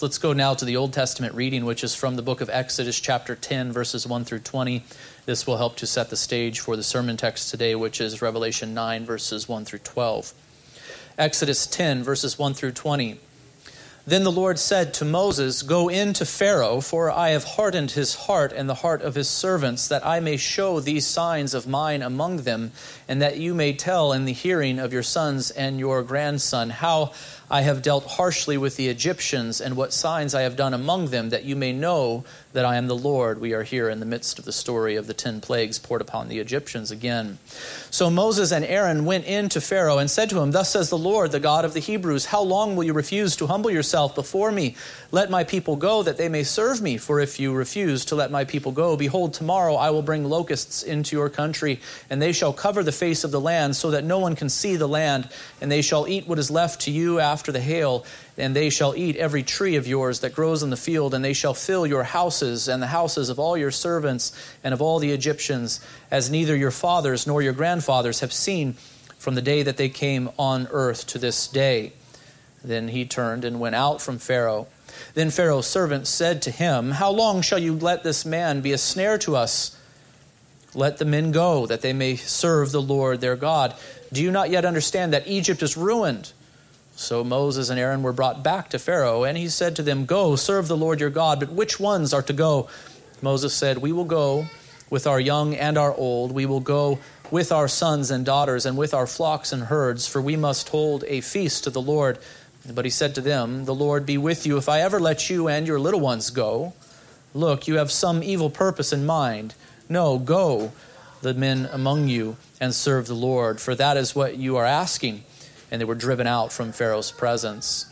Let's go now to the Old Testament reading, which is from the book of Exodus, chapter 10, verses 1 through 20. This will help to set the stage for the sermon text today, which is Revelation 9, verses 1 through 12. Exodus 10, verses 1 through 20. Then the Lord said to Moses, Go in to Pharaoh, for I have hardened his heart and the heart of his servants, that I may show these signs of mine among them, and that you may tell in the hearing of your sons and your grandson how I have dealt harshly with the Egyptians, and what signs I have done among them, that you may know that I am the Lord. We are here in the midst of the story of the ten plagues poured upon the Egyptians again. So Moses and Aaron went in to Pharaoh and said to him, Thus says the Lord, the God of the Hebrews, How long will you refuse to humble yourself before me? Let my people go, that they may serve me. For if you refuse to let my people go, behold, tomorrow I will bring locusts into your country, and they shall cover the face of the land, so that no one can see the land, and they shall eat what is left to you after the hail, and they shall eat every tree of yours that grows in the field, and they shall fill your houses and the houses of all your servants and of all the Egyptians, as neither your fathers nor your grandfathers have seen from the day that they came on earth to this day. Then he turned and went out from Pharaoh. Then Pharaoh's servants said to him, How long shall you let this man be a snare to us? Let the men go, that they may serve the Lord their God. Do you not yet understand that Egypt is ruined? So Moses and Aaron were brought back to Pharaoh, and he said to them, Go, serve the Lord your God, but which ones are to go? Moses said, We will go with our young and our old. We will go with our sons and daughters, and with our flocks and herds, for we must hold a feast to the Lord. But he said to them, The Lord be with you if I ever let you and your little ones go. Look, you have some evil purpose in mind. No, go, the men among you, and serve the Lord, for that is what you are asking. And they were driven out from Pharaoh's presence.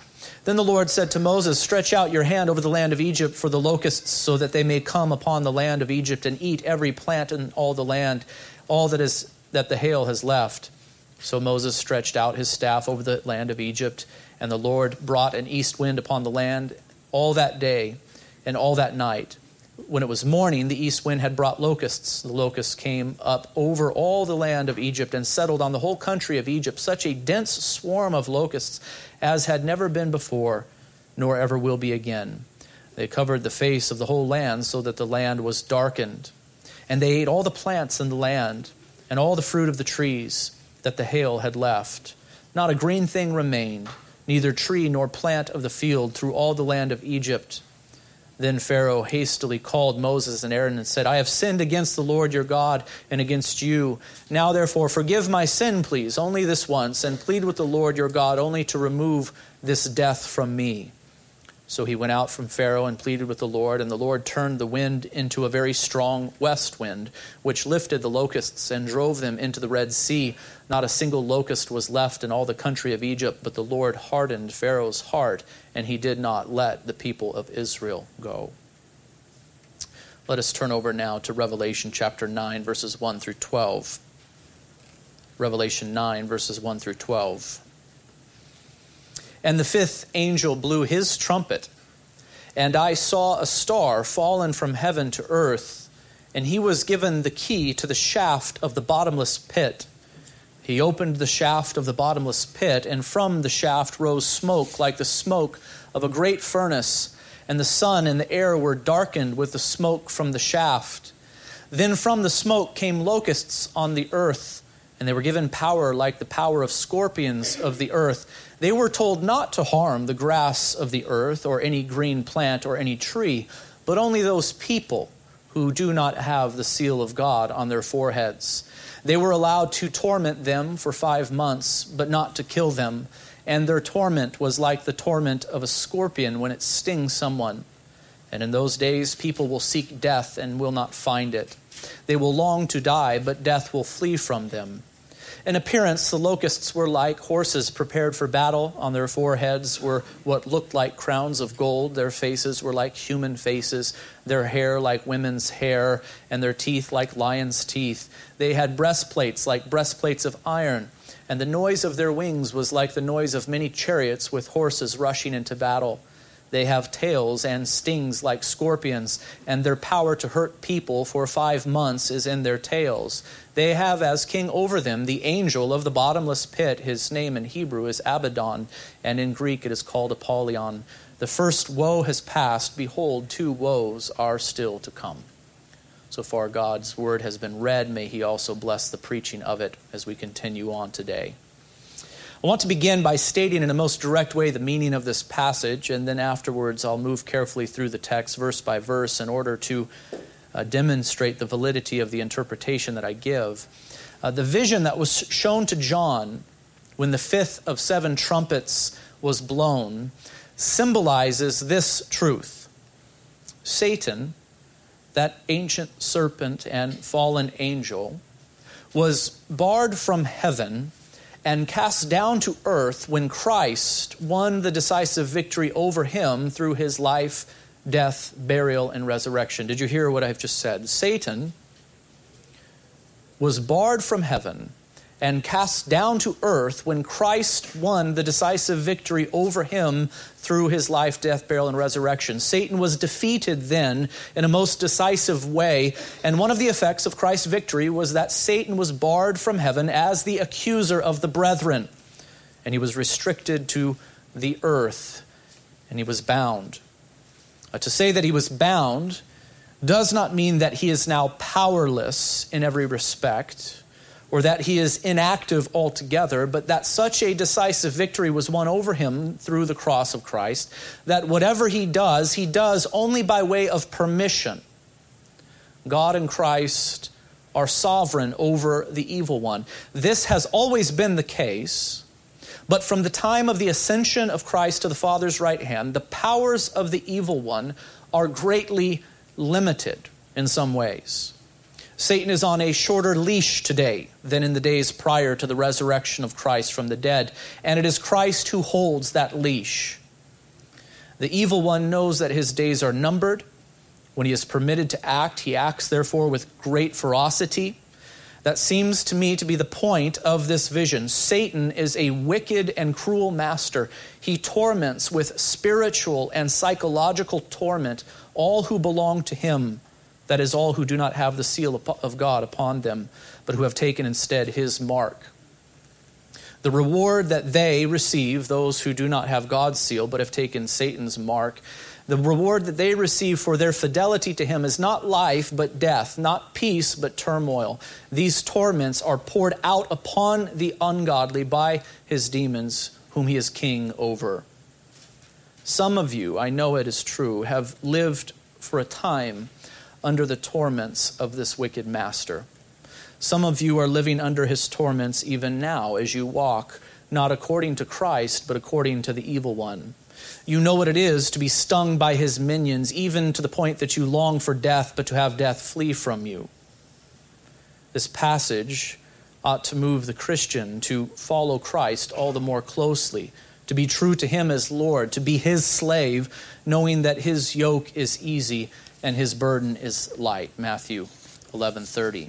Then the Lord said to Moses, Stretch out your hand over the land of Egypt for the locusts, so that they may come upon the land of Egypt and eat every plant in all the land, all that is that the hail has left. So Moses stretched out his staff over the land of Egypt, and the Lord brought an east wind upon the land all that day and all that night. When it was morning, the east wind had brought locusts. The locusts came up over all the land of Egypt and settled on the whole country of Egypt, such a dense swarm of locusts as had never been before, nor ever will be again. They covered the face of the whole land so that the land was darkened. And they ate all the plants in the land and all the fruit of the trees that the hail had left. Not a green thing remained neither tree nor plant of the field through all the land of Egypt. Then Pharaoh hastily called Moses and Aaron and said, I have sinned against the Lord your God and against you. Now, therefore, forgive my sin, please, only this once, and plead with the Lord your God only to remove this death from me. So he went out from Pharaoh and pleaded with the Lord, and the Lord turned the wind into a very strong west wind, which lifted the locusts and drove them into the Red Sea. Not a single locust was left in all the country of Egypt, but the Lord hardened Pharaoh's heart, and he did not let the people of Israel go. Let us turn over now to Revelation chapter 9, verses 1 through 12. Revelation 9, verses 1 through 12. And the fifth angel blew his trumpet, and I saw a star fallen from heaven to earth, and he was given the key to the shaft of the bottomless pit. He opened the shaft of the bottomless pit, and from the shaft rose smoke like the smoke of a great furnace, and the sun and the air were darkened with the smoke from the shaft. Then from the smoke came locusts on the earth, and they were given power like the power of scorpions of the earth they were told not to harm the grass of the earth or any green plant or any tree, but only those people who do not have the seal of God on their foreheads. They were allowed to torment them for five months, but not to kill them. And their torment was like the torment of a scorpion when it stings someone. And in those days, people will seek death and will not find it. They will long to die, but death will flee from them. In appearance, the locusts were like horses prepared for battle. On their foreheads were what looked like crowns of gold. Their faces were like human faces, their hair like women's hair, and their teeth like lions' teeth. They had breastplates like breastplates of iron, and the noise of their wings was like the noise of many chariots with horses rushing into battle. They have tails and stings like scorpions, and their power to hurt people for five months is in their tails. They have as king over them the angel of the bottomless pit. His name in Hebrew is Abaddon, and in Greek it is called Apollyon. The first woe has passed. Behold, two woes are still to come. So far, God's word has been read. May He also bless the preaching of it as we continue on today. I want to begin by stating in a most direct way the meaning of this passage, and then afterwards I'll move carefully through the text verse by verse in order to uh, demonstrate the validity of the interpretation that I give. Uh, the vision that was shown to John when the fifth of seven trumpets was blown symbolizes this truth Satan, that ancient serpent and fallen angel, was barred from heaven and cast down to earth when Christ won the decisive victory over him through his life, death, burial, and resurrection. Did you hear what I've just said? Satan was barred from heaven and cast down to earth when Christ won the decisive victory over him through his life, death, burial, and resurrection. Satan was defeated then in a most decisive way, and one of the effects of Christ's victory was that Satan was barred from heaven as the accuser of the brethren, and he was restricted to the earth, and he was bound. Uh, to say that he was bound does not mean that he is now powerless in every respect or that he is inactive altogether, but that such a decisive victory was won over him through the cross of Christ, that whatever he does, he does only by way of permission. God and Christ are sovereign over the evil one. This has always been the case, but from the time of the ascension of Christ to the Father's right hand, the powers of the evil one are greatly limited in some ways. Satan is on a shorter leash today than in the days prior to the resurrection of Christ from the dead, and it is Christ who holds that leash. The evil one knows that his days are numbered. When he is permitted to act, he acts, therefore, with great ferocity. That seems to me to be the point of this vision. Satan is a wicked and cruel master. He torments with spiritual and psychological torment all who belong to him that is, all who do not have the seal of God upon them, but who have taken instead his mark. The reward that they receive, those who do not have God's seal but have taken Satan's mark, the reward that they receive for their fidelity to him is not life but death, not peace but turmoil. These torments are poured out upon the ungodly by his demons, whom he is king over. Some of you, I know it is true, have lived for a time under the torments of this wicked master. Some of you are living under his torments even now as you walk, not according to Christ, but according to the evil one. You know what it is to be stung by his minions, even to the point that you long for death, but to have death flee from you. This passage ought to move the Christian to follow Christ all the more closely, to be true to him as Lord, to be his slave, knowing that his yoke is easy and his burden is light. Matthew 11:30.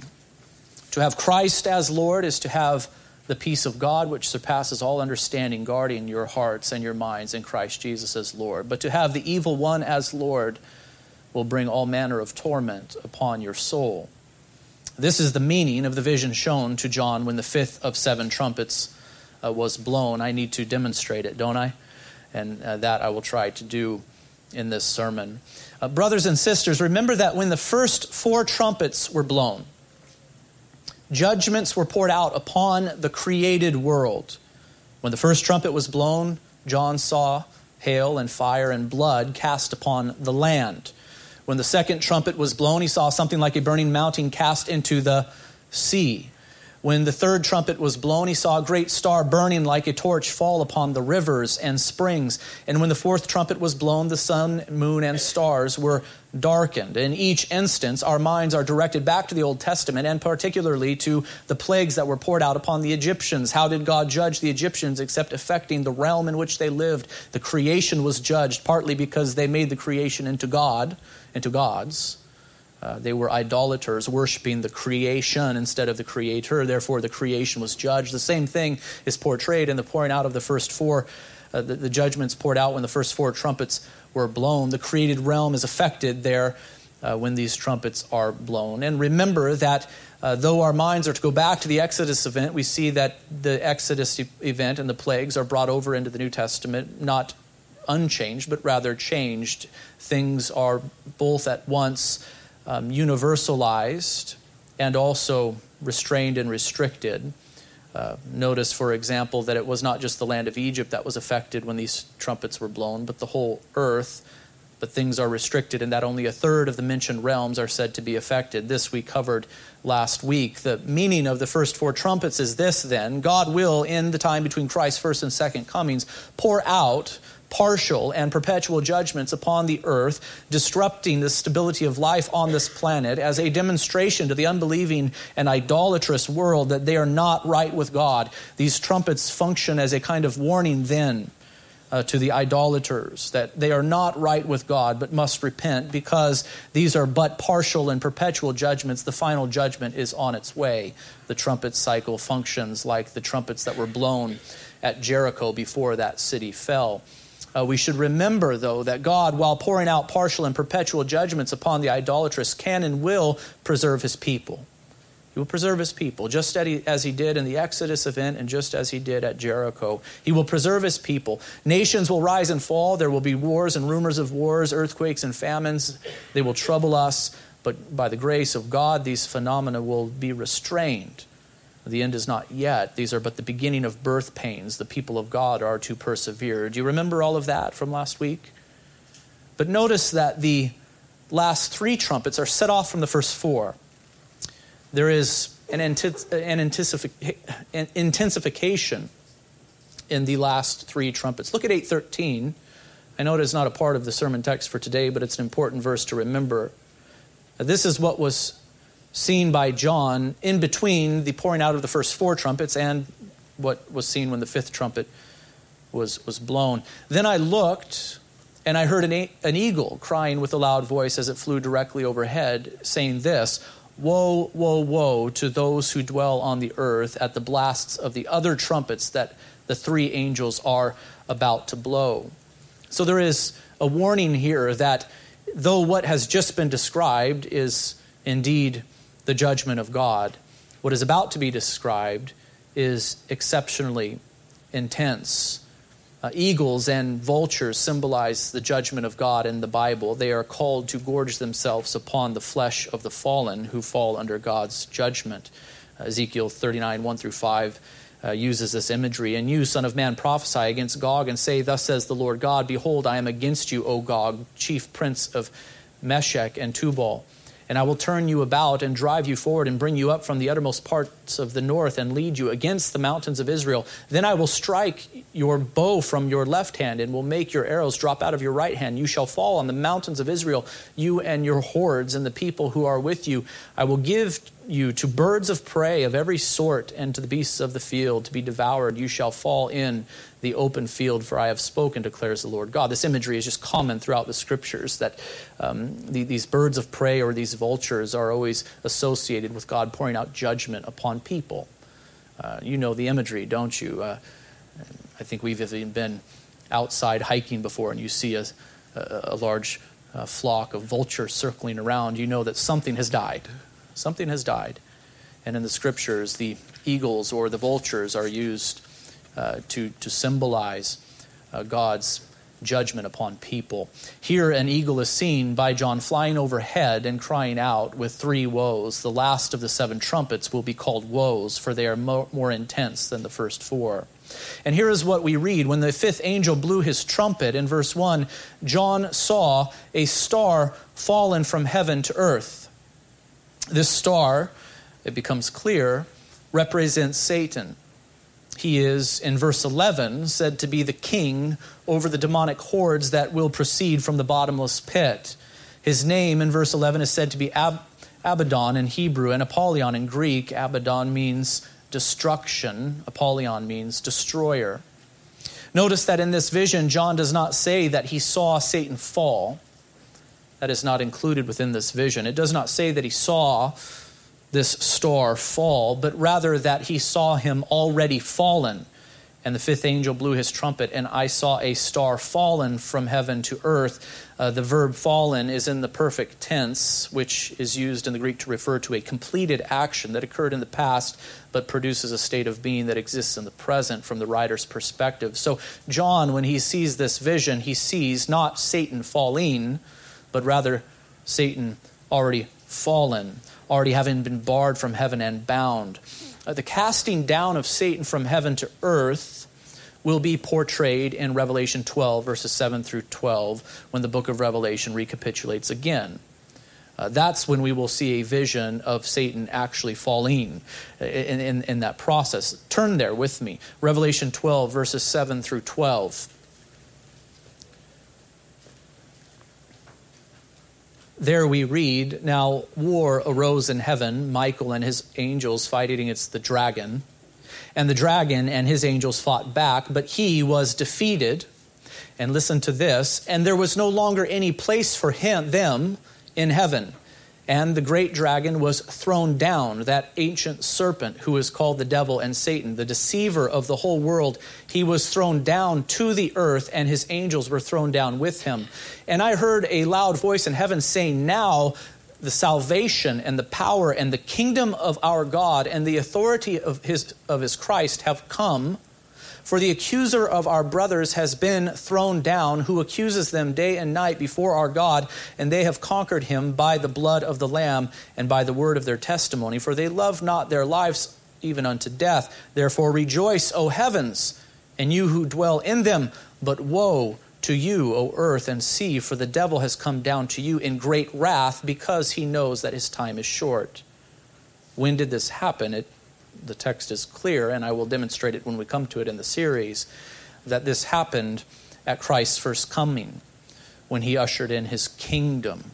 To have Christ as Lord is to have the peace of God which surpasses all understanding guarding your hearts and your minds in Christ Jesus as Lord. But to have the evil one as Lord will bring all manner of torment upon your soul. This is the meaning of the vision shown to John when the fifth of seven trumpets uh, was blown. I need to demonstrate it, don't I? And uh, that I will try to do in this sermon. Uh, brothers and sisters, remember that when the first four trumpets were blown, judgments were poured out upon the created world. When the first trumpet was blown, John saw hail and fire and blood cast upon the land. When the second trumpet was blown, he saw something like a burning mountain cast into the sea. When the third trumpet was blown, he saw a great star burning like a torch fall upon the rivers and springs. And when the fourth trumpet was blown, the sun, moon, and stars were darkened. In each instance, our minds are directed back to the Old Testament and particularly to the plagues that were poured out upon the Egyptians. How did God judge the Egyptians except affecting the realm in which they lived? The creation was judged partly because they made the creation into God, into gods uh, they were idolaters, worshiping the creation instead of the creator. Therefore, the creation was judged. The same thing is portrayed in the pouring out of the first four, uh, the, the, judgments poured out when the first four trumpets were blown. The created realm is affected there uh, when these trumpets are blown. And remember that uh, though our minds are to go back to the Exodus event, we see that the Exodus event and the plagues are brought over into the New Testament, not unchanged, but rather changed. Things are both at once um, universalized and also restrained and restricted. Uh, notice, for example, that it was not just the land of Egypt that was affected when these trumpets were blown, but the whole earth. But things are restricted in that only a third of the mentioned realms are said to be affected. This we covered last week. The meaning of the first four trumpets is this then God will, in the time between Christ's first and second comings, pour out partial and perpetual judgments upon the earth, disrupting the stability of life on this planet as a demonstration to the unbelieving and idolatrous world that they are not right with God. These trumpets function as a kind of warning then. Uh, to the idolaters, that they are not right with God but must repent because these are but partial and perpetual judgments. The final judgment is on its way. The trumpet cycle functions like the trumpets that were blown at Jericho before that city fell. Uh, we should remember, though, that God, while pouring out partial and perpetual judgments upon the idolatrous, can and will preserve his people. He will preserve his people, just as he did in the Exodus event and just as he did at Jericho. He will preserve his people. Nations will rise and fall. There will be wars and rumors of wars, earthquakes and famines. They will trouble us, but by the grace of God, these phenomena will be restrained. The end is not yet. These are but the beginning of birth pains. The people of God are to persevere. Do you remember all of that from last week? But notice that the last three trumpets are set off from the first four. There is an, an intensification in the last three trumpets. Look at 813. I know it is not a part of the sermon text for today, but it's an important verse to remember. This is what was seen by John in between the pouring out of the first four trumpets and what was seen when the fifth trumpet was, was blown. Then I looked, and I heard an, an eagle crying with a loud voice as it flew directly overhead, saying this Woe, woe, woe to those who dwell on the earth at the blasts of the other trumpets that the three angels are about to blow. So there is a warning here that though what has just been described is indeed the judgment of God. What is about to be described is exceptionally intense. Uh, eagles and vultures symbolize the judgment of God in the Bible. They are called to gorge themselves upon the flesh of the fallen who fall under God's judgment. Ezekiel 39, 1 through 5. Uh, uses this imagery. And you, Son of Man, prophesy against Gog and say, Thus says the Lord God, Behold, I am against you, O Gog, chief prince of Meshech and Tubal and I will turn you about and drive you forward and bring you up from the uttermost parts of the north and lead you against the mountains of Israel. Then I will strike your bow from your left hand and will make your arrows drop out of your right hand. You shall fall on the mountains of Israel, you and your hordes and the people who are with you. I will give you to birds of prey of every sort and to the beasts of the field to be devoured. You shall fall in the open field, for I have spoken, declares the Lord God. This imagery is just common throughout the scriptures that um, the, these birds of prey or these vultures are always associated with God pouring out judgment upon people. Uh, you know the imagery, don't you? Uh, I think we've even been outside hiking before and you see a, a, a large uh, flock of vultures circling around. You know that something has died. Something has died. And in the scriptures, the eagles or the vultures are used uh, to, to symbolize uh, God's judgment upon people. Here, an eagle is seen by John flying overhead and crying out with three woes. The last of the seven trumpets will be called woes, for they are more, more intense than the first four. And here is what we read When the fifth angel blew his trumpet, in verse 1, John saw a star fallen from heaven to earth. This star, it becomes clear, represents Satan. He is, in verse 11, said to be the king over the demonic hordes that will proceed from the bottomless pit. His name, in verse 11, is said to be Ab- Abaddon in Hebrew and Apollyon in Greek. Abaddon means destruction, Apollyon means destroyer. Notice that in this vision, John does not say that he saw Satan fall. That is not included within this vision. It does not say that he saw this star fall, but rather that he saw him already fallen. And the fifth angel blew his trumpet, and I saw a star fallen from heaven to earth. Uh, the verb fallen is in the perfect tense, which is used in the Greek to refer to a completed action that occurred in the past but produces a state of being that exists in the present from the writer's perspective. So, John, when he sees this vision, he sees not Satan falling, but rather Satan already fallen, already having been barred from heaven and bound. Uh, the casting down of Satan from heaven to earth will be portrayed in Revelation 12, verses 7 through 12, when the book of Revelation recapitulates again. Uh, that's when we will see a vision of Satan actually falling in, in, in that process. Turn there with me. Revelation 12, verses 7 through 12. There we read Now war arose in heaven, Michael and his angels fighting against the dragon and the dragon and his angels fought back, but he was defeated. And listen to this, and there was no longer any place for him them in heaven. And the great dragon was thrown down, that ancient serpent who is called the devil and Satan, the deceiver of the whole world. He was thrown down to the earth, and his angels were thrown down with him. And I heard a loud voice in heaven saying, Now the salvation and the power and the kingdom of our God and the authority of his, of his Christ have come. For the accuser of our brothers has been thrown down, who accuses them day and night before our God, and they have conquered him by the blood of the Lamb and by the word of their testimony. For they love not their lives even unto death. Therefore rejoice, O heavens, and you who dwell in them. But woe to you, O earth and sea, for the devil has come down to you in great wrath because he knows that his time is short. When did this happen? It, the text is clear, and I will demonstrate it when we come to it in the series, that this happened at Christ's first coming, when he ushered in his kingdom,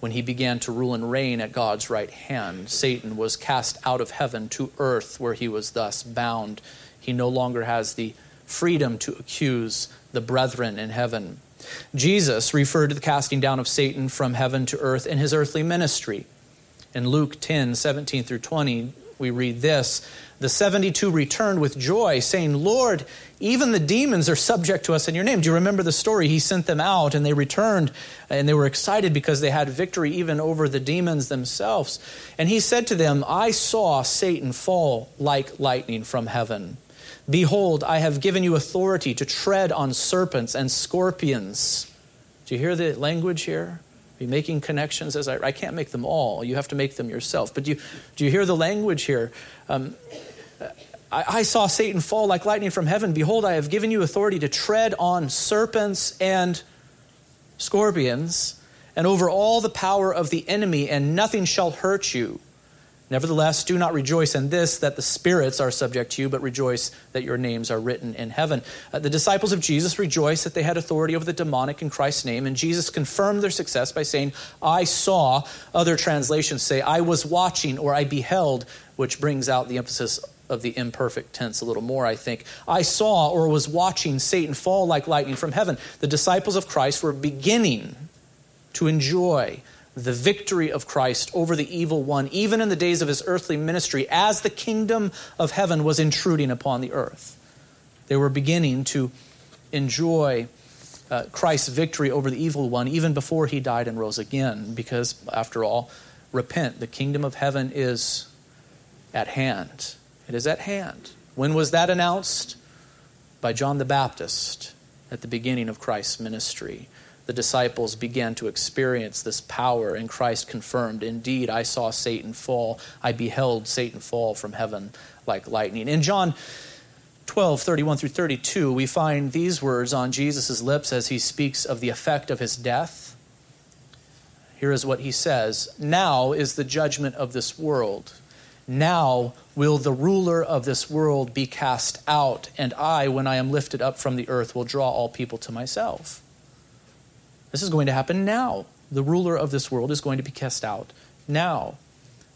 when he began to rule and reign at God's right hand. Satan was cast out of heaven to earth, where he was thus bound. He no longer has the freedom to accuse the brethren in heaven. Jesus referred to the casting down of Satan from heaven to earth in his earthly ministry. In Luke 10 17 through 20, we read this The 72 returned with joy, saying, Lord, even the demons are subject to us in your name. Do you remember the story? He sent them out, and they returned, and they were excited because they had victory even over the demons themselves. And he said to them, I saw Satan fall like lightning from heaven. Behold, I have given you authority to tread on serpents and scorpions. Do you hear the language here? Are making connections as I, I can't make them all. You have to make them yourself. But do you, do you hear the language here? Um, I, I saw Satan fall like lightning from heaven. Behold, I have given you authority to tread on serpents and scorpions, and over all the power of the enemy, and nothing shall hurt you. Nevertheless, do not rejoice in this, that the spirits are subject to you, but rejoice that your names are written in heaven. Uh, the disciples of Jesus rejoiced that they had authority over the demonic in Christ's name, and Jesus confirmed their success by saying, I saw. Other translations say, I was watching or I beheld, which brings out the emphasis of the imperfect tense a little more, I think. I saw or was watching Satan fall like lightning from heaven. The disciples of Christ were beginning to enjoy the victory of Christ over the evil one, even in the days of his earthly ministry, as the kingdom of heaven was intruding upon the earth. They were beginning to enjoy uh, Christ's victory over the evil one even before he died and rose again, because, after all, repent. The kingdom of heaven is at hand. It is at hand. When was that announced? By John the Baptist at the beginning of Christ's ministry the disciples began to experience this power, and Christ confirmed, Indeed, I saw Satan fall. I beheld Satan fall from heaven like lightning. In John 12, 31 through 32, we find these words on Jesus' lips as he speaks of the effect of his death. Here is what he says Now is the judgment of this world. Now will the ruler of this world be cast out, and I, when I am lifted up from the earth, will draw all people to myself. This is going to happen now. The ruler of this world is going to be cast out now.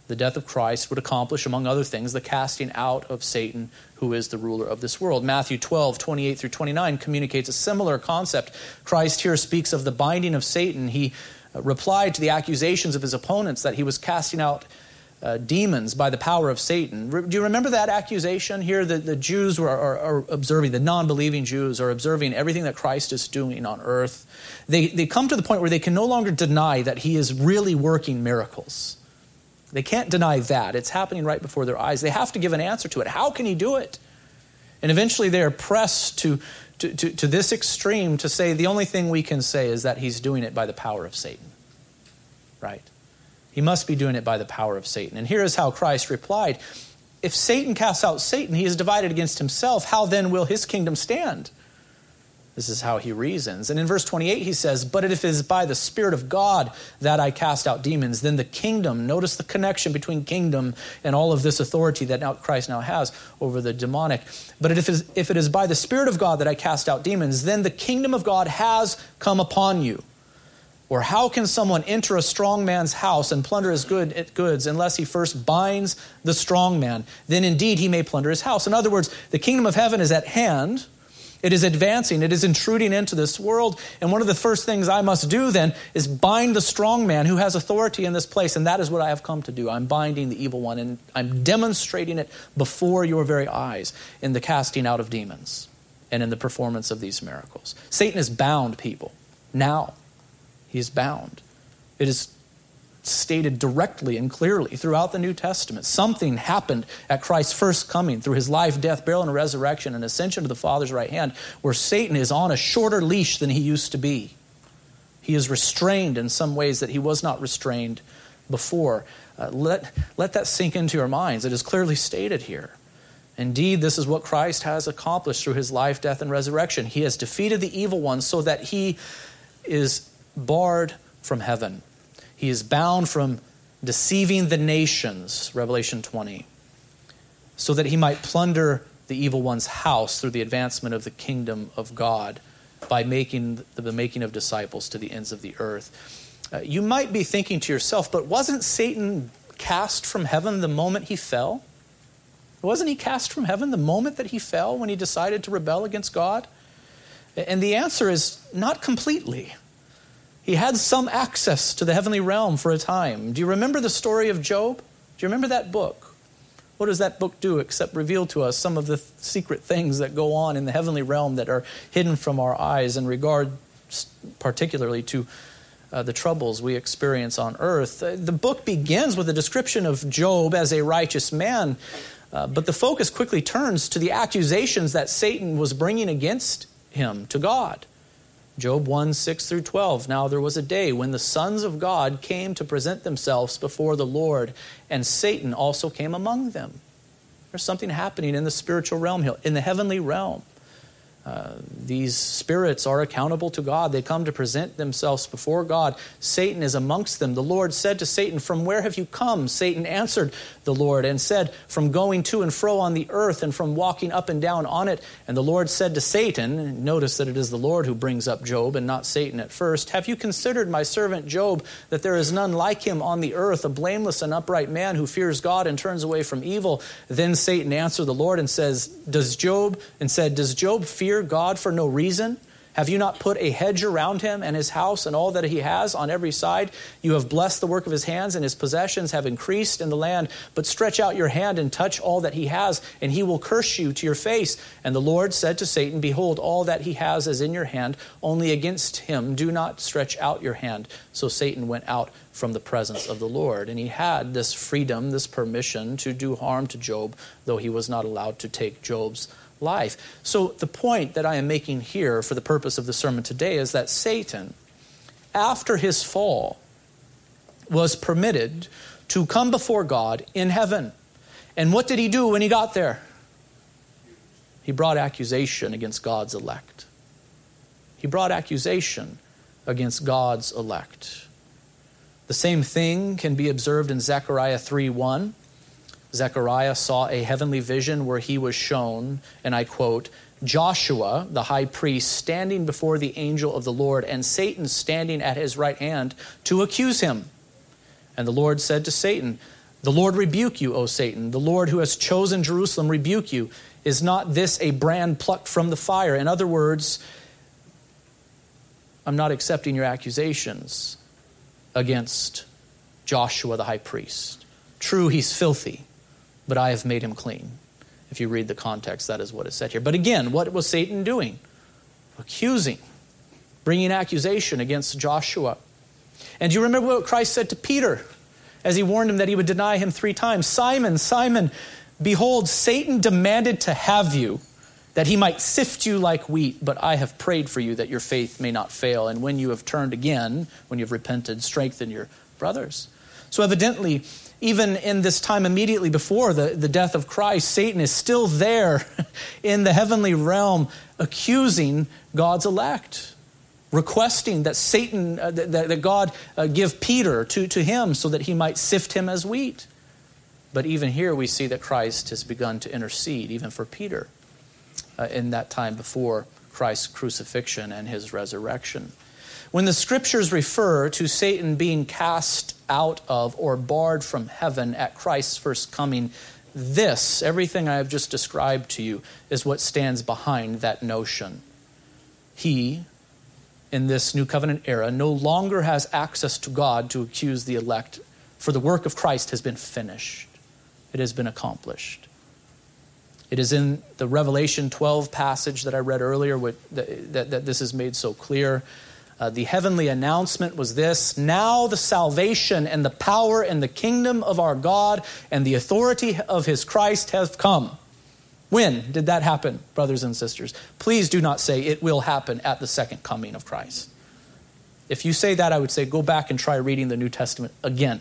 The death of Christ would accomplish, among other things, the casting out of Satan, who is the ruler of this world. Matthew 12, 28 through 29 communicates a similar concept. Christ here speaks of the binding of Satan. He uh, replied to the accusations of his opponents that he was casting out uh, demons by the power of Satan. Re- do you remember that accusation here? That the Jews were, are, are observing, the non believing Jews are observing everything that Christ is doing on earth. They, they come to the point where they can no longer deny that he is really working miracles. They can't deny that. It's happening right before their eyes. They have to give an answer to it. How can he do it? And eventually they are pressed to, to, to, to this extreme to say the only thing we can say is that he's doing it by the power of Satan. Right? He must be doing it by the power of Satan. And here is how Christ replied If Satan casts out Satan, he is divided against himself. How then will his kingdom stand? This is how he reasons. And in verse 28, he says, But if it is by the Spirit of God that I cast out demons, then the kingdom, notice the connection between kingdom and all of this authority that now Christ now has over the demonic. But if it, is, if it is by the Spirit of God that I cast out demons, then the kingdom of God has come upon you. Or how can someone enter a strong man's house and plunder his good, goods unless he first binds the strong man? Then indeed he may plunder his house. In other words, the kingdom of heaven is at hand. It is advancing. It is intruding into this world. And one of the first things I must do then is bind the strong man who has authority in this place. And that is what I have come to do. I'm binding the evil one and I'm demonstrating it before your very eyes in the casting out of demons and in the performance of these miracles. Satan is bound people now he is bound. It is stated directly and clearly throughout the New Testament. Something happened at Christ's first coming through his life, death, burial, and resurrection and ascension to the Father's right hand, where Satan is on a shorter leash than he used to be. He is restrained in some ways that he was not restrained before. Uh, let, let that sink into your minds. It is clearly stated here. Indeed, this is what Christ has accomplished through his life, death, and resurrection. He has defeated the evil one so that he is barred from heaven. He is bound from deceiving the nations, Revelation 20, so that he might plunder the evil one's house through the advancement of the kingdom of God by making the making of disciples to the ends of the earth. Uh, you might be thinking to yourself, but wasn't Satan cast from heaven the moment he fell? Wasn't he cast from heaven the moment that he fell when he decided to rebel against God? And the answer is not completely. He had some access to the heavenly realm for a time. Do you remember the story of Job? Do you remember that book? What does that book do except reveal to us some of the th- secret things that go on in the heavenly realm that are hidden from our eyes in regard particularly to uh, the troubles we experience on earth? Uh, the book begins with a description of Job as a righteous man, uh, but the focus quickly turns to the accusations that Satan was bringing against him to God. Job 1 6 through 12. Now there was a day when the sons of God came to present themselves before the Lord, and Satan also came among them. There's something happening in the spiritual realm, here, in the heavenly realm. Uh, these spirits are accountable to God. They come to present themselves before God. Satan is amongst them. The Lord said to Satan, From where have you come? Satan answered the Lord and said, From going to and fro on the earth and from walking up and down on it. And the Lord said to Satan, Notice that it is the Lord who brings up Job and not Satan at first, Have you considered my servant Job, that there is none like him on the earth, a blameless and upright man who fears God and turns away from evil? Then Satan answered the Lord and says, Does Job, and said, Does Job fear fear God for no reason? Have you not put a hedge around him and his house and all that he has on every side? You have blessed the work of his hands, and his possessions have increased in the land. But stretch out your hand and touch all that he has, and he will curse you to your face. And the Lord said to Satan, Behold, all that he has is in your hand, only against him do not stretch out your hand. So Satan went out from the presence of the Lord. And he had this freedom, this permission to do harm to Job, though he was not allowed to take Job's life. So, the point that I am making here for the purpose of the sermon today is that Satan, after his fall, was permitted to come before God in heaven. And what did he do when he got there? He brought accusation against God's elect. He brought accusation against God's elect. The same thing can be observed in Zechariah 3 1. Zechariah saw a heavenly vision where he was shown, and I quote, Joshua, the high priest, standing before the angel of the Lord, and Satan standing at his right hand to accuse him. And the Lord said to Satan, The Lord rebuke you, O Satan. The Lord who has chosen Jerusalem rebuke you. Is not this a brand plucked from the fire? In other words, I'm not accepting your accusations against Joshua the high priest. True, he's filthy, but I have made him clean. If you read the context, that is what is said here. But again, what was Satan doing? Accusing, bringing accusation against Joshua. And do you remember what Christ said to Peter as he warned him that he would deny him three times? Simon, Simon, behold, Satan demanded to have you that he might sift you like wheat, but I have prayed for you that your faith may not fail. And when you have turned again, when you've repented, strengthen your brothers. So, evidently, even in this time immediately before the, the death of Christ, Satan is still there in the heavenly realm accusing God's elect, requesting that Satan, uh, that, that, God uh, give Peter to, to him so that he might sift him as wheat. But even here we see that Christ has begun to intercede, even for Peter uh, in that time before Christ's crucifixion and his resurrection. When the scriptures refer to Satan being cast out of or barred from heaven at Christ's first coming, this, everything I have just described to you, is what stands behind that notion. He, in this new covenant era, no longer has access to God to accuse the elect, for the work of Christ has been finished, it has been accomplished. It is in the Revelation 12 passage that I read earlier that, that, that this is made so clear. Uh, the heavenly announcement was this Now the salvation and the power and the kingdom of our God and the authority of his Christ have come. When did that happen, brothers and sisters? Please do not say it will happen at the second coming of Christ. If you say that, I would say go back and try reading the New Testament again.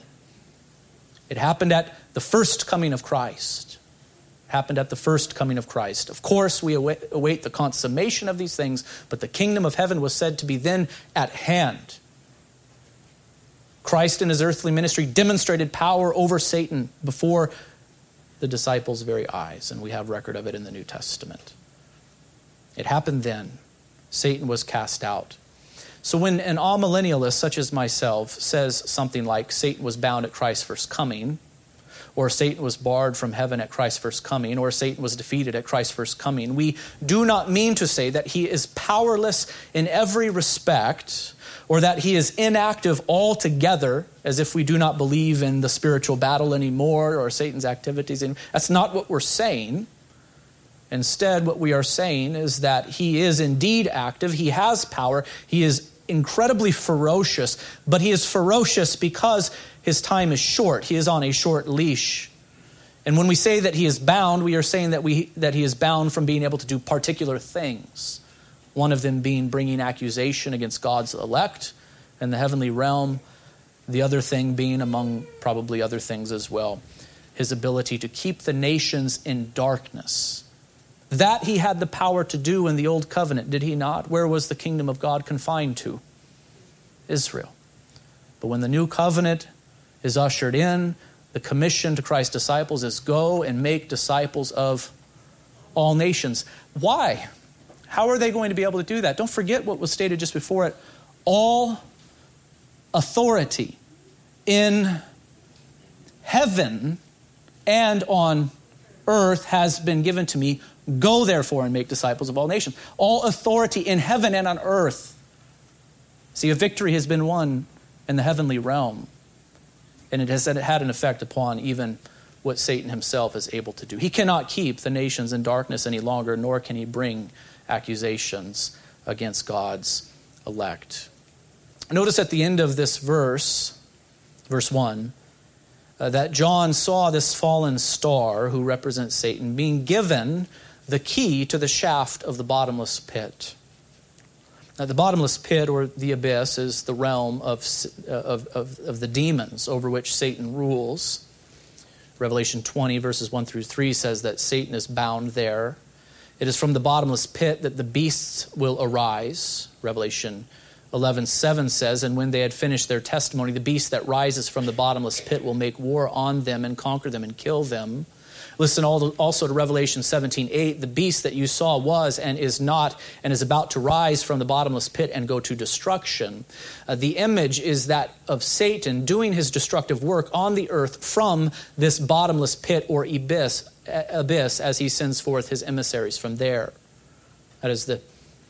It happened at the first coming of Christ happened at the first coming of Christ. Of course, we await, the consummation of these things, but the kingdom of heaven was said to be then at hand. Christ in his earthly ministry demonstrated power over Satan before the disciples' very eyes, and we have record of it in the New Testament. It happened then. Satan was cast out. So when an amillennialist such as myself says something like Satan was bound at Christ's first coming, or Satan was barred from heaven at Christ's first coming, or Satan was defeated at Christ's first coming. We do not mean to say that he is powerless in every respect, or that he is inactive altogether, as if we do not believe in the spiritual battle anymore or Satan's activities. That's not what we're saying. Instead, what we are saying is that he is indeed active, he has power, he is incredibly ferocious, but he is ferocious because his time is short. He is on a short leash. And when we say that he is bound, we are saying that, we, that he is bound from being able to do particular things. One of them being bringing accusation against God's elect in the heavenly realm. The other thing being, among probably other things as well, his ability to keep the nations in darkness. That he had the power to do in the old covenant, did he not? Where was the kingdom of God confined to? Israel. But when the new covenant is ushered in. The commission to Christ's disciples is go and make disciples of all nations. Why? How are they going to be able to do that? Don't forget what was stated just before it. All authority in heaven and on earth has been given to me. Go therefore and make disciples of all nations. All authority in heaven and on earth. See, a victory has been won in the heavenly realm and it has had an effect upon even what Satan himself is able to do. He cannot keep the nations in darkness any longer, nor can he bring accusations against God's elect. Notice at the end of this verse, verse 1, uh, that John saw this fallen star, who represents Satan, being given the key to the shaft of the bottomless pit. Now, the bottomless pit or the abyss is the realm of, uh, of, of, of, the demons over which Satan rules. Revelation 20, verses 1 through 3 says that Satan is bound there. It is from the bottomless pit that the beasts will arise. Revelation 11, 7 says, And when they had finished their testimony, the beast that rises from the bottomless pit will make war on them and conquer them and kill them. Listen also to Revelation 17 8. The beast that you saw was and is not and is about to rise from the bottomless pit and go to destruction. Uh, the image is that of Satan doing his destructive work on the earth from this bottomless pit or abyss, abyss as he sends forth his emissaries from there. That is the,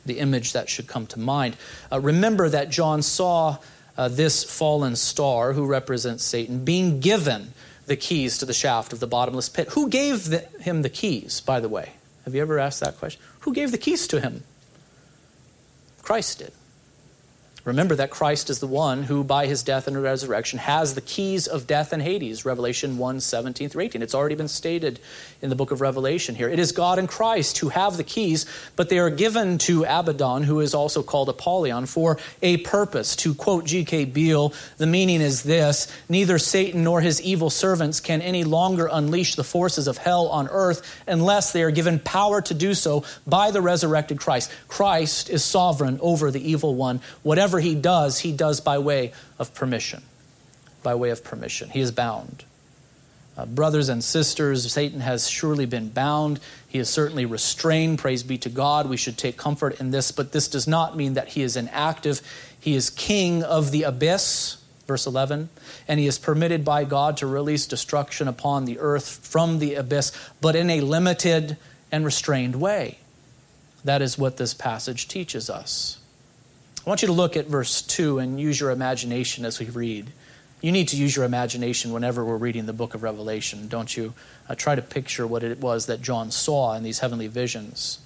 the image that should come to mind. Uh, remember that John saw uh, this fallen star, who represents Satan, being given the keys to the shaft of the bottomless pit. Who gave the, him the keys, by the way? Have you ever asked that question? Who gave the keys to him? Christ did. Remember that Christ is the one who, by his death and resurrection, has the keys of death and Hades, Revelation 1 17 through 18. It's already been stated in the book of Revelation here. It is God and Christ who have the keys, but they are given to Abaddon, who is also called Apollyon, for a purpose. To quote G.K. Beale, the meaning is this Neither Satan nor his evil servants can any longer unleash the forces of hell on earth unless they are given power to do so by the resurrected Christ. Christ is sovereign over the evil one. Whatever whatever he does, he does by way of permission. By way of permission. He is bound. Uh, brothers and sisters, Satan has surely been bound. He is certainly restrained. Praise be to God. We should take comfort in this, but this does not mean that he is inactive. He is king of the abyss, verse 11, and he is permitted by God to release destruction upon the earth from the abyss, but in a limited and restrained way. That is what this passage teaches us. I want you to look at verse 2 and use your imagination as we read. You need to use your imagination whenever we're reading the book of Revelation, don't you? Uh, try to picture what it was that John saw in these heavenly visions.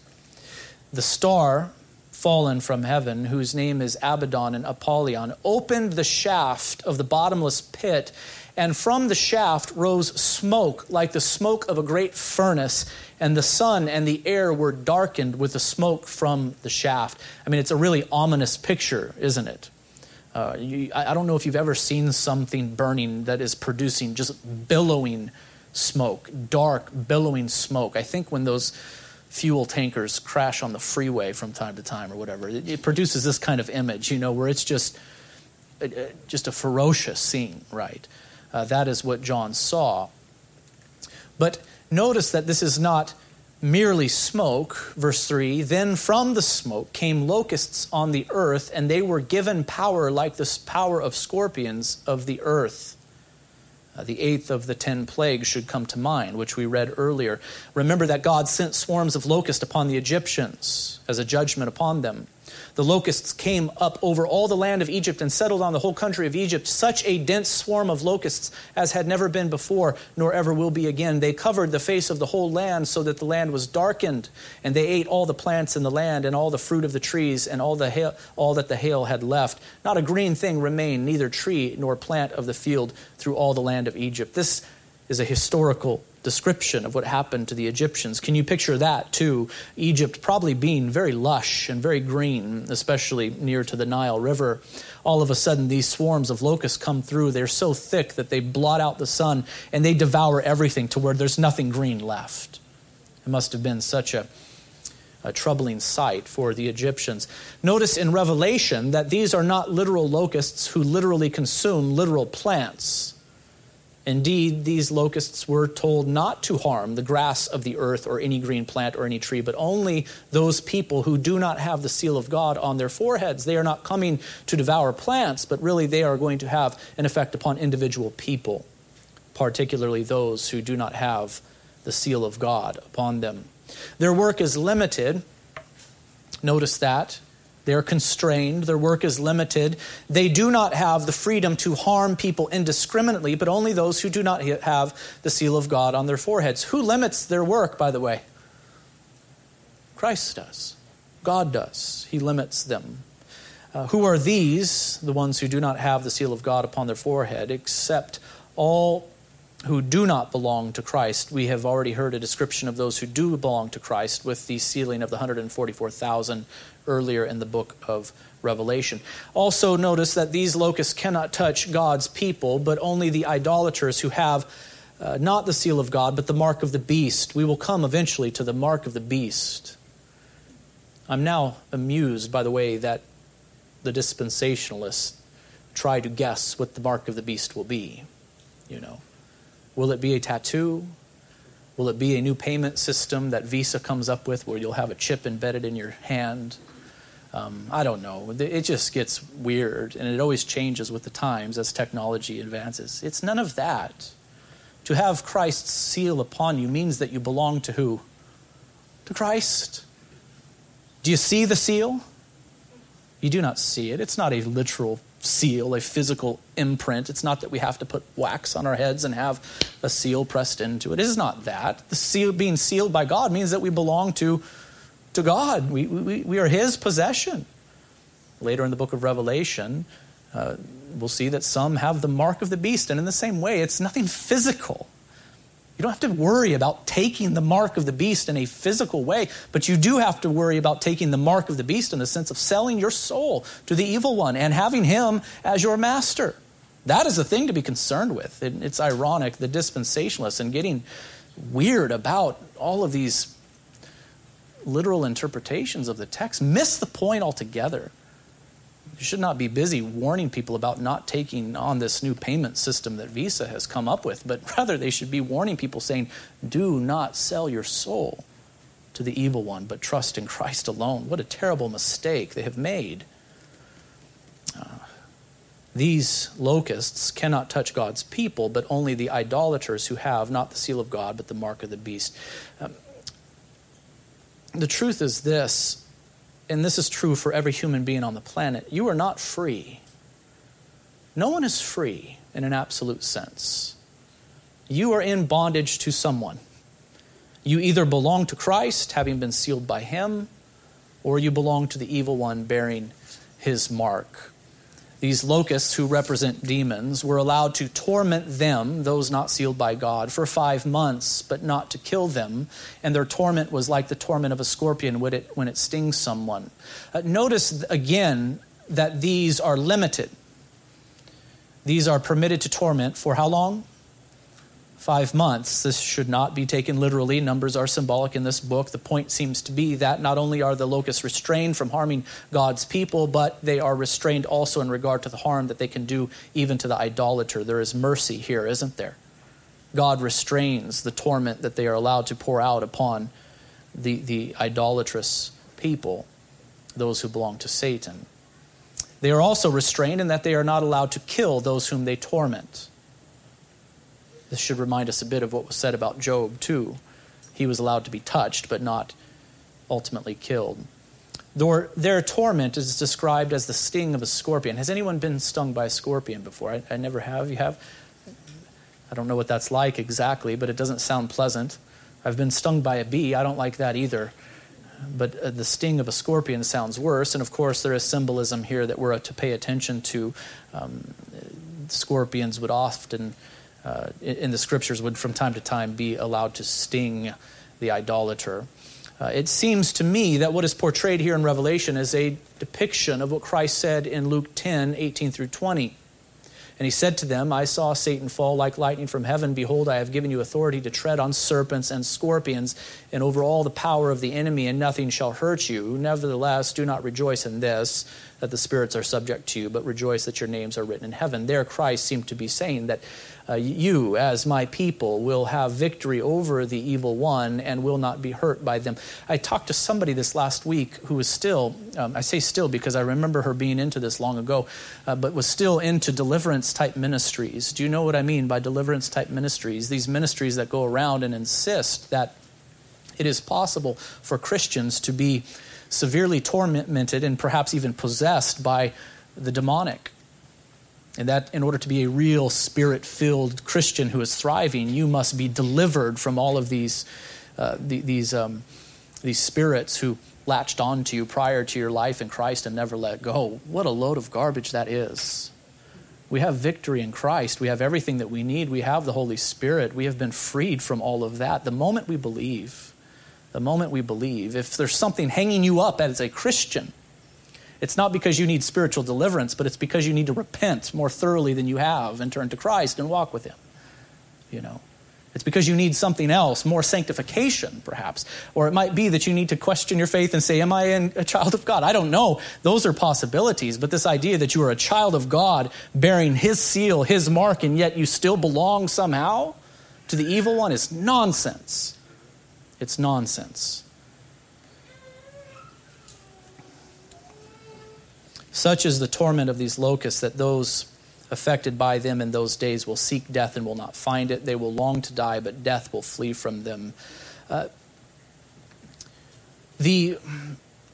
The star fallen from heaven, whose name is Abaddon and Apollyon, opened the shaft of the bottomless pit, and from the shaft rose smoke like the smoke of a great furnace and the sun and the air were darkened with the smoke from the shaft. I mean, it's a really ominous picture, isn't it? Uh, you, I don't know if you've ever seen something burning that is producing just billowing smoke, dark, billowing smoke. I think when those fuel tankers crash on the freeway from time to time or whatever, it, it produces this kind of image, you know, where it's just, uh, uh just a ferocious scene, right? Uh, that is what John saw. But Notice that this is not merely smoke, verse 3. Then from the smoke came locusts on the earth, and they were given power like the power of scorpions of the earth. Uh, the eighth of the ten plagues should come to mind, which we read earlier. Remember that God sent swarms of locusts upon the Egyptians as a judgment upon them. The locusts came up over all the land of Egypt and settled on the whole country of Egypt, such a dense swarm of locusts as had never been before, nor ever will be again. They covered the face of the whole land so that the land was darkened, and they ate all the plants in the land and all the fruit of the trees and all, the hail, all that the hail had left. Not a green thing remained, neither tree nor plant of the field through all the land of Egypt. This is a historical description of what happened to the Egyptians. Can you picture that too? Egypt probably being very lush and very green, especially near to the Nile River. All of a sudden, these swarms of locusts come through. They're so thick that they blot out the sun and they devour everything to where there's nothing green left. It must have been such a, a troubling sight for the Egyptians. Notice in Revelation that these are not literal locusts who literally consume literal plants Indeed, these locusts were told not to harm the grass of the earth or any green plant or any tree, but only those people who do not have the seal of God on their foreheads. They are not coming to devour plants, but really they are going to have an effect upon individual people, particularly those who do not have the seal of God upon them. Their work is limited. Notice that. They're constrained, their work is limited. They do not have the freedom to harm people indiscriminately, but only those who do not have the seal of God on their foreheads. Who limits their work, by the way? Christ does. God does. He limits them. Uh, who are these, the ones who do not have the seal of God upon their forehead, except all who do not belong to Christ. We have already heard a description of those who do belong to Christ with the sealing of the 144,000 earlier in the book of Revelation. Also, notice that these locusts cannot touch God's people, but only the idolaters who have uh, not the seal of God, but the mark of the beast. We will come eventually to the mark of the beast. I'm now amused by the way that the dispensationalists try to guess what the mark of the beast will be. You know, will it be a tattoo? Will it be a new payment system that Visa comes up with where you'll have a chip embedded in your hand? Um, I don't know. It just gets weird, and it always changes with the times as technology advances. It's none of that. To have Christ's seal upon you means that you belong to who? To Christ. Do you see the seal? You do not see it. It's not a literal seal, a physical imprint. It's not that we have to put wax on our heads and have a seal pressed into it. It is not that. The seal being sealed by God means that we belong to, to God. We, we, we are His possession. Later in the book of Revelation, uh, we'll see that some have the mark of the beast, and in the same way, it's nothing physical. You don't have to worry about taking the mark of the beast in a physical way, but you do have to worry about taking the mark of the beast in the sense of selling your soul to the evil one and having him as your master. That is the thing to be concerned with. it's ironic, the dispensationalists and getting weird about all of these literal interpretations of the text miss the point altogether. You should not be busy warning people about not taking on this new payment system that Visa has come up with, but rather they should be warning people saying, do not sell your soul to the evil one, but trust in Christ alone. What a terrible mistake they have made. Uh, these locusts cannot touch God's people, but only the idolaters who have not the seal of God, but the mark of the beast. Um, the truth is this and this is true for every human being on the planet, you are not free. No one is free in an absolute sense. You are in bondage to someone. You either belong to Christ, having been sealed by Him, or you belong to the evil one bearing His mark. These locusts, who represent demons, were allowed to torment them, those not sealed by God, for five months, but not to kill them. And their torment was like the torment of a scorpion when it, when it stings someone. Uh, notice again that these are limited. These are permitted to torment for how long? Five months. This should not be taken literally. Numbers are symbolic in this book. The point seems to be that not only are the locusts restrained from harming God's people, but they are restrained also in regard to the harm that they can do even to the idolater. There is mercy here, isn't there? God restrains the torment that they are allowed to pour out upon the, the idolatrous people, those who belong to Satan. They are also restrained in that they are not allowed to kill those whom they torment. This should remind us a bit of what was said about Job, too. He was allowed to be touched, but not ultimately killed. Their, their torment is described as the sting of a scorpion. Has anyone been stung by a scorpion before? I, I never have. You have? I don't know what that's like exactly, but it doesn't sound pleasant. I've been stung by a bee. I don't like that either. But uh, the sting of a scorpion sounds worse. And of course, there is symbolism here that we're to pay attention to. Um, scorpions would often uh, in the scriptures would from time to time be allowed to sting the idolater. Uh, it seems to me that what is portrayed here in Revelation is a depiction of what Christ said in Luke 10 18 through 20. And he said to them, I saw Satan fall like lightning from heaven. Behold, I have given you authority to tread on serpents and scorpions and over all the power of the enemy, and nothing shall hurt you. Nevertheless, do not rejoice in this, that the spirits are subject to you, but rejoice that your names are written in heaven. There, Christ seemed to be saying that uh, you, as my people, will have victory over the evil one and will not be hurt by them. I talked to somebody this last week who was still, um, I say still because I remember her being into this long ago, uh, but was still into deliverance type ministries. Do you know what I mean by deliverance type ministries? These ministries that go around and insist that it is possible for Christians to be severely tormented and perhaps even possessed by the demonic. And that in order to be a real spirit filled Christian who is thriving, you must be delivered from all of these, uh, the, these, um, these spirits who latched onto you prior to your life in Christ and never let go. What a load of garbage that is. We have victory in Christ. We have everything that we need. We have the Holy Spirit. We have been freed from all of that. The moment we believe, the moment we believe, if there's something hanging you up as a Christian, it's not because you need spiritual deliverance, but it's because you need to repent more thoroughly than you have and turn to Christ and walk with Him. You know, it's because you need something else, more sanctification, perhaps. Or it might be that you need to question your faith and say, Am I a child of God? I don't know. Those are possibilities. But this idea that you are a child of God bearing His seal, His mark, and yet you still belong somehow to the evil one is nonsense. It's nonsense. Such is the torment of these locusts that those affected by them in those days will seek death and will not find it. They will long to die, but death will flee from them. Uh, the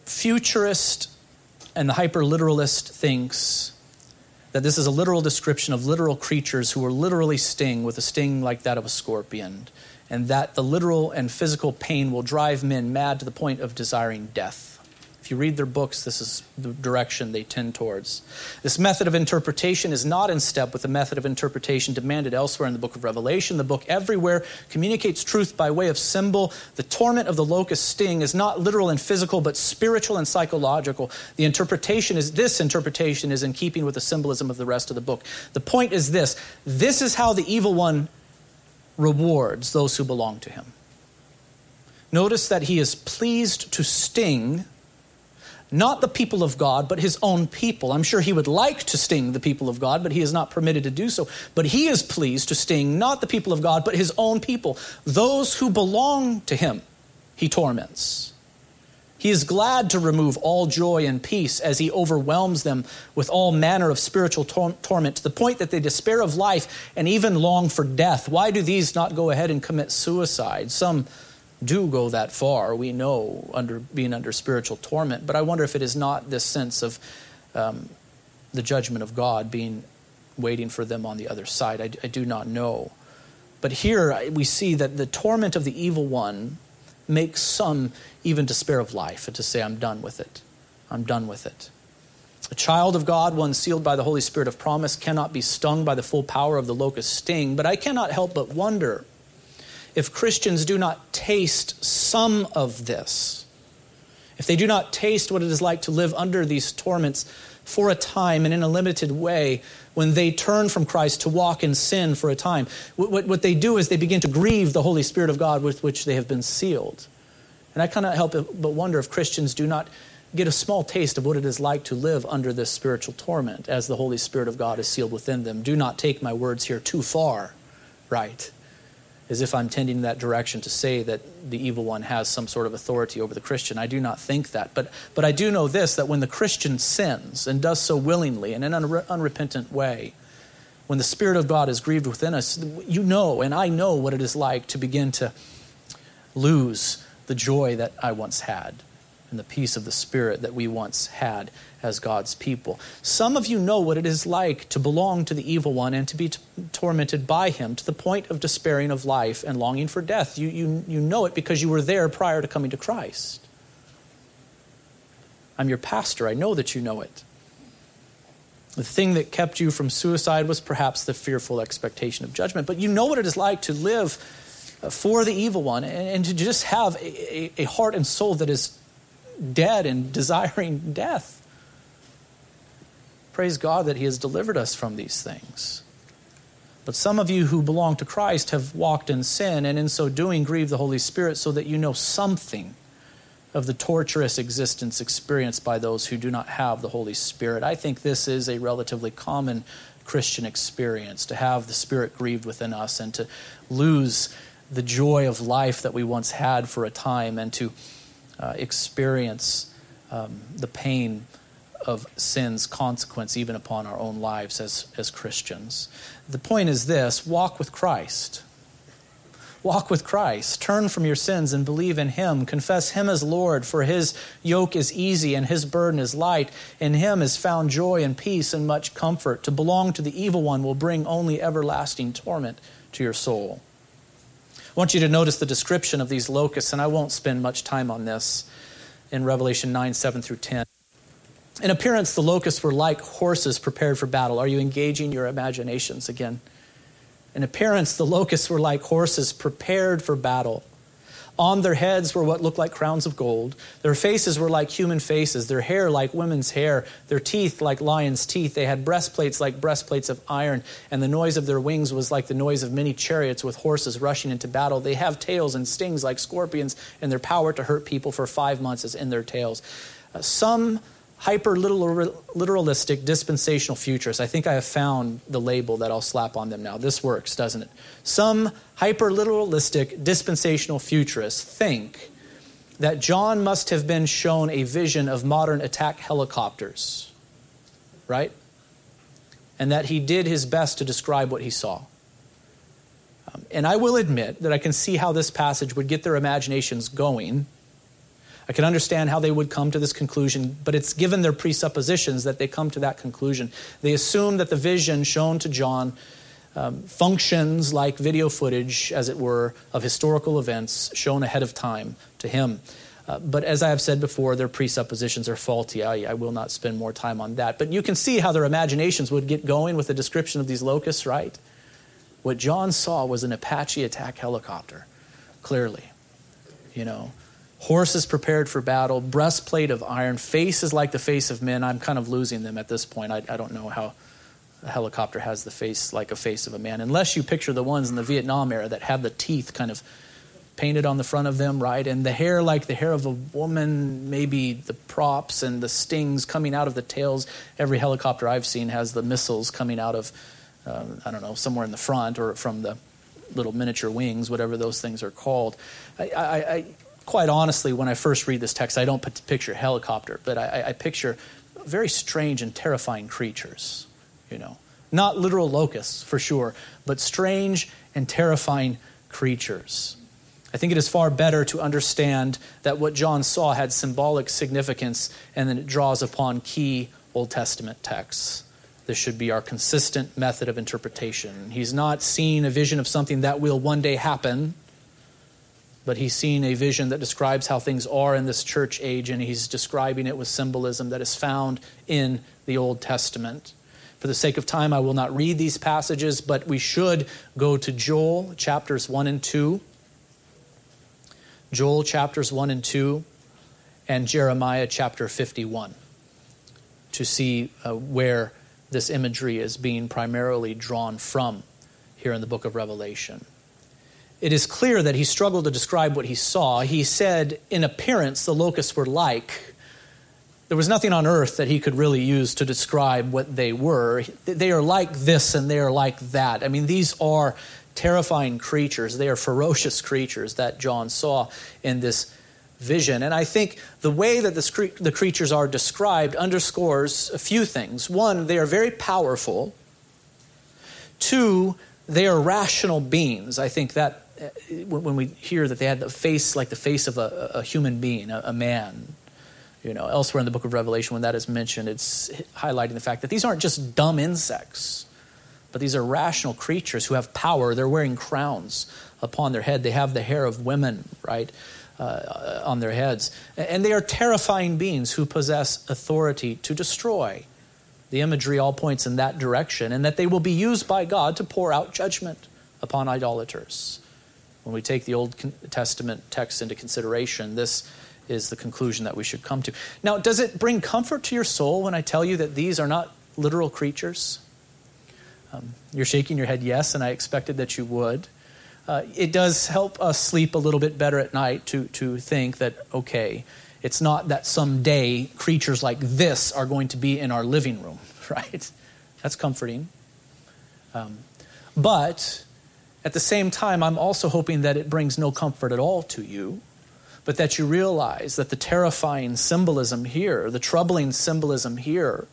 futurist and the hyperliteralist thinks that this is a literal description of literal creatures who were literally sting with a sting like that of a scorpion, and that the literal and physical pain will drive men mad to the point of desiring death. If you read their books, this is the direction they tend towards. This method of interpretation is not in step with the method of interpretation demanded elsewhere in the book of Revelation. The book everywhere communicates truth by way of symbol. The torment of the locust sting is not literal and physical, but spiritual and psychological. The interpretation is this interpretation is in keeping with the symbolism of the rest of the book. The point is this this is how the evil one rewards those who belong to him. Notice that he is pleased to sting not the people of God, but his own people. I'm sure he would like to sting the people of God, but he is not permitted to do so. But he is pleased to sting not the people of God, but his own people. Those who belong to him, he torments. He is glad to remove all joy and peace as he overwhelms them with all manner of spiritual tor- torment to the point that they despair of life and even long for death. Why do these not go ahead and commit suicide? Some do go that far, we know, under being under spiritual torment. But I wonder if it is not this sense of um, the judgment of God being waiting for them on the other side. I, I do not know. But here we see that the torment of the evil one makes some even despair of life and to say, I'm done with it. I'm done with it. A child of God, one sealed by the Holy Spirit of promise, cannot be stung by the full power of the locust sting, but I cannot help but wonder if Christians do not taste some of this, if they do not taste what it is like to live under these torments for a time and in a limited way, when they turn from Christ to walk in sin for a time, what, what they do is they begin to grieve the Holy Spirit of God with which they have been sealed. And I cannot help but wonder if Christians do not get a small taste of what it is like to live under this spiritual torment as the Holy Spirit of God is sealed within them. Do not take my words here too far, right? As if I'm tending in that direction to say that the evil one has some sort of authority over the Christian. I do not think that. But, but I do know this that when the Christian sins and does so willingly and in an unre- unrepentant way, when the Spirit of God is grieved within us, you know, and I know what it is like to begin to lose the joy that I once had and the peace of the Spirit that we once had as God's people. Some of you know what it is like to belong to the evil one and to be t- tormented by him to the point of despairing of life and longing for death. You, you, you know it because you were there prior to coming to Christ. I'm your pastor. I know that you know it. The thing that kept you from suicide was perhaps the fearful expectation of judgment, but you know what it is like to live uh, for the evil one and, and to just have a, a, a heart and soul that is dead and desiring death. Praise God that He has delivered us from these things. But some of you who belong to Christ have walked in sin, and in so doing, grieve the Holy Spirit so that you know something of the torturous existence experienced by those who do not have the Holy Spirit. I think this is a relatively common Christian experience to have the Spirit grieved within us and to lose the joy of life that we once had for a time and to uh, experience um, the pain of sin's consequence even upon our own lives as, as Christians. The point is this walk with Christ. Walk with Christ. Turn from your sins and believe in Him. Confess Him as Lord, for His yoke is easy and His burden is light. In Him is found joy and peace and much comfort. To belong to the evil one will bring only everlasting torment to your soul. I want you to notice the description of these locusts, and I won't spend much time on this in Revelation 9 7 through 10. In appearance, the locusts were like horses prepared for battle. Are you engaging your imaginations again? In appearance, the locusts were like horses prepared for battle. On their heads were what looked like crowns of gold. Their faces were like human faces, their hair like women's hair, their teeth like lions' teeth. They had breastplates like breastplates of iron, and the noise of their wings was like the noise of many chariots with horses rushing into battle. They have tails and stings like scorpions, and their power to hurt people for five months is in their tails. Uh, some hyper literalistic dispensational futurists. I think I have found the label that I'll slap on them now. This works, doesn't it? Some hyper literalistic dispensational futurists think that John must have been shown a vision of modern attack helicopters, right? And that he did his best to describe what he saw. Um, and I will admit that I can see how this passage would get their imaginations going I can understand how they would come to this conclusion, but it's given their presuppositions that they come to that conclusion. They assume that the vision shown to John um, functions like video footage, as it were, of historical events shown ahead of time to him. Uh, but as I have said before, their presuppositions are faulty. I, I, will not spend more time on that. But you can see how their imaginations would get going with the description of these locusts, right? What John saw was an Apache attack helicopter, clearly. You know, horses prepared for battle, breastplate of iron, faces like the face of men. I'm kind of losing them at this point. I, I don't know how a helicopter has the face like a face of a man, unless you picture the ones in the Vietnam era that have the teeth kind of painted on the front of them, right? And the hair like the hair of a woman, maybe the props and the stings coming out of the tails. Every helicopter I've seen has the missiles coming out of, uh, I don't know, somewhere in the front or from the little miniature wings, whatever those things are called. I, I, I quite honestly, when I first read this text, I don't picture helicopter, but I, I picture very strange and terrifying creatures you know. Not literal locusts, for sure, but strange and terrifying creatures. I think it is far better to understand that what John saw had symbolic significance and then it draws upon key Old Testament texts. This should be our consistent method of interpretation. He's not seeing a vision of something that will one day happen, but he's seeing a vision that describes how things are in this church age, and he's describing it with symbolism that is found in the Old Testament. For the sake of time, I will not read these passages, but we should go to Joel chapters 1 and 2. Joel chapters 1 and 2, and Jeremiah chapter 51 to see uh, where this imagery is being primarily drawn from here in the book of Revelation. It is clear that he struggled to describe what he saw. He said, in appearance, the locusts were like there was nothing on earth that he could really use to describe what they were. They are like this and they are like that. I mean, these are terrifying creatures. They are ferocious creatures that John saw in this vision. And I think the way that the creatures are described underscores a few things. One, they are very powerful. Two, they are rational beings. I think that when we hear that they had the face like the face of a, a human being, a, a man, you know, elsewhere in the book of Revelation, when that is mentioned, it's highlighting the fact that these aren't just dumb insects, but these are rational creatures who have power. They're wearing crowns upon their head. They have the hair of women, right, uh, on their heads. And they are terrifying beings who possess authority to destroy. The imagery all points in that direction, and that they will be used by God to pour out judgment upon idolaters. When we take the Old Testament text into consideration, this is the conclusion that we should come to. Now, does it bring comfort to your soul when I tell you that these are not literal creatures? Um, you're shaking your head yes, and I expected that you would. Uh, it does help us sleep a little bit better at night to, to think that, okay, it's not that someday creatures like this are going to be in our living room, right? That's comforting. Um, but at the same time, I'm also hoping that it brings no comfort at all to you but that you realize that the terrifying symbolism here, the troubling symbolism here,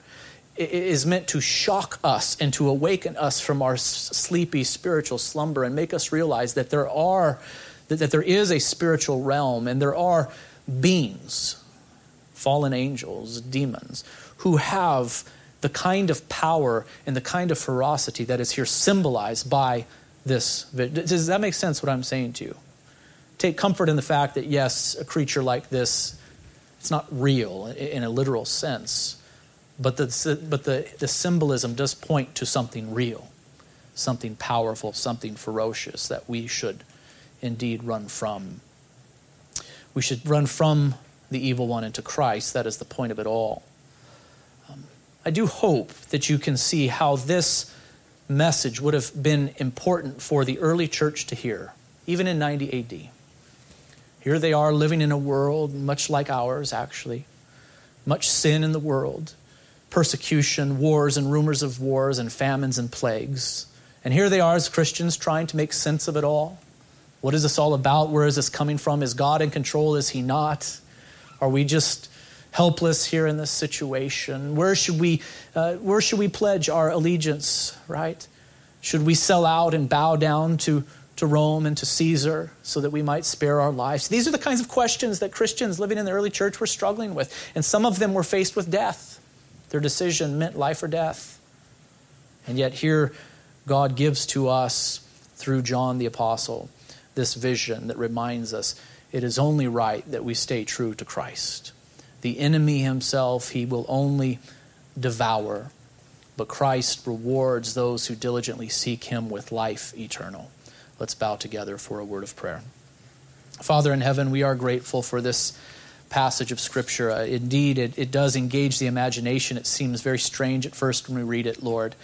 is meant to shock us and to awaken us from our sleepy spiritual slumber and make us realize that there are that there is a spiritual realm and there are beings fallen angels demons who have the kind of power and the kind of ferocity that is here symbolized by this does that make sense what i'm saying to you take comfort in the fact that, yes, a creature like this, it's not real in a literal sense, but the, but the, the symbolism does point to something real, something powerful, something ferocious that we should indeed run from. We should run from the evil one into Christ. That is the point of it all. Um, I do hope that you can see how this message would have been important for the early church to hear, even in 90 AD. Here they are living in a world much like ours, actually. Much sin in the world, persecution, wars, and rumors of wars, and famines and plagues. And here they are as Christians trying to make sense of it all. What is this all about? Where is this coming from? Is God in control? Is He not? Are we just helpless here in this situation? Where should we, uh, where should we pledge our allegiance, right? Should we sell out and bow down to to Rome and to Caesar so that we might spare our lives? These are the kinds of questions that Christians living in the early church were struggling with. And some of them were faced with death. Their decision meant life or death. And yet, here, God gives to us, through John the Apostle, this vision that reminds us it is only right that we stay true to Christ. The enemy himself, he will only devour, but Christ rewards those who diligently seek him with life eternal. Let's bow together for a word of prayer. Father in heaven, we are grateful for this passage of Scripture. Uh, indeed, it, it does engage the imagination. It seems very strange at first when we read it, Lord.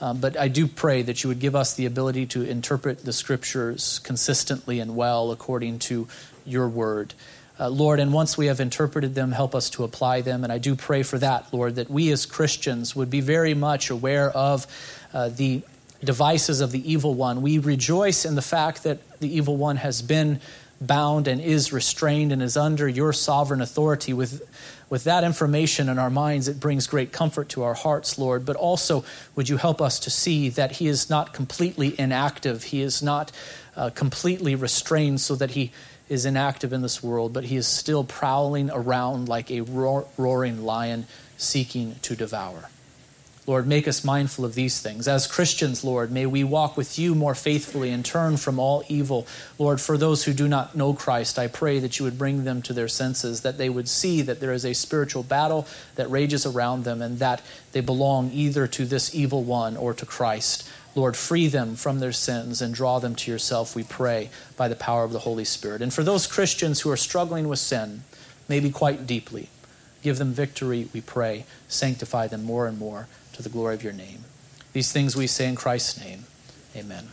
Um, but I do pray that you would give us the ability to interpret the Scriptures consistently and well according to your word. Uh, Lord, and once we have interpreted them, help us to apply them. And I do pray for that, Lord, that we as Christians would be very much aware of uh, the devices of the evil one. We rejoice in the fact that the evil one has been bound and is restrained and is under your sovereign authority. With, with that information in our minds, it brings great comfort to our hearts, Lord. But also, would you help us to see that he is not completely inactive, he is not uh, completely restrained so that he is inactive in this world, but he is still prowling around like a roar, roaring lion seeking to devour. Lord, make us mindful of these things. As Christians, Lord, may we walk with you more faithfully and turn from all evil. Lord, for those who do not know Christ, I pray that you would bring them to their senses, that they would see that there is a spiritual battle that rages around them and that they belong either to this evil one or to Christ. Lord, free them from their sins and draw them to yourself, we pray, by the power of the Holy Spirit. And for those Christians who are struggling with sin, maybe quite deeply, give them victory, we pray. Sanctify them more and more to the glory of your name. These things we say in Christ's name. Amen.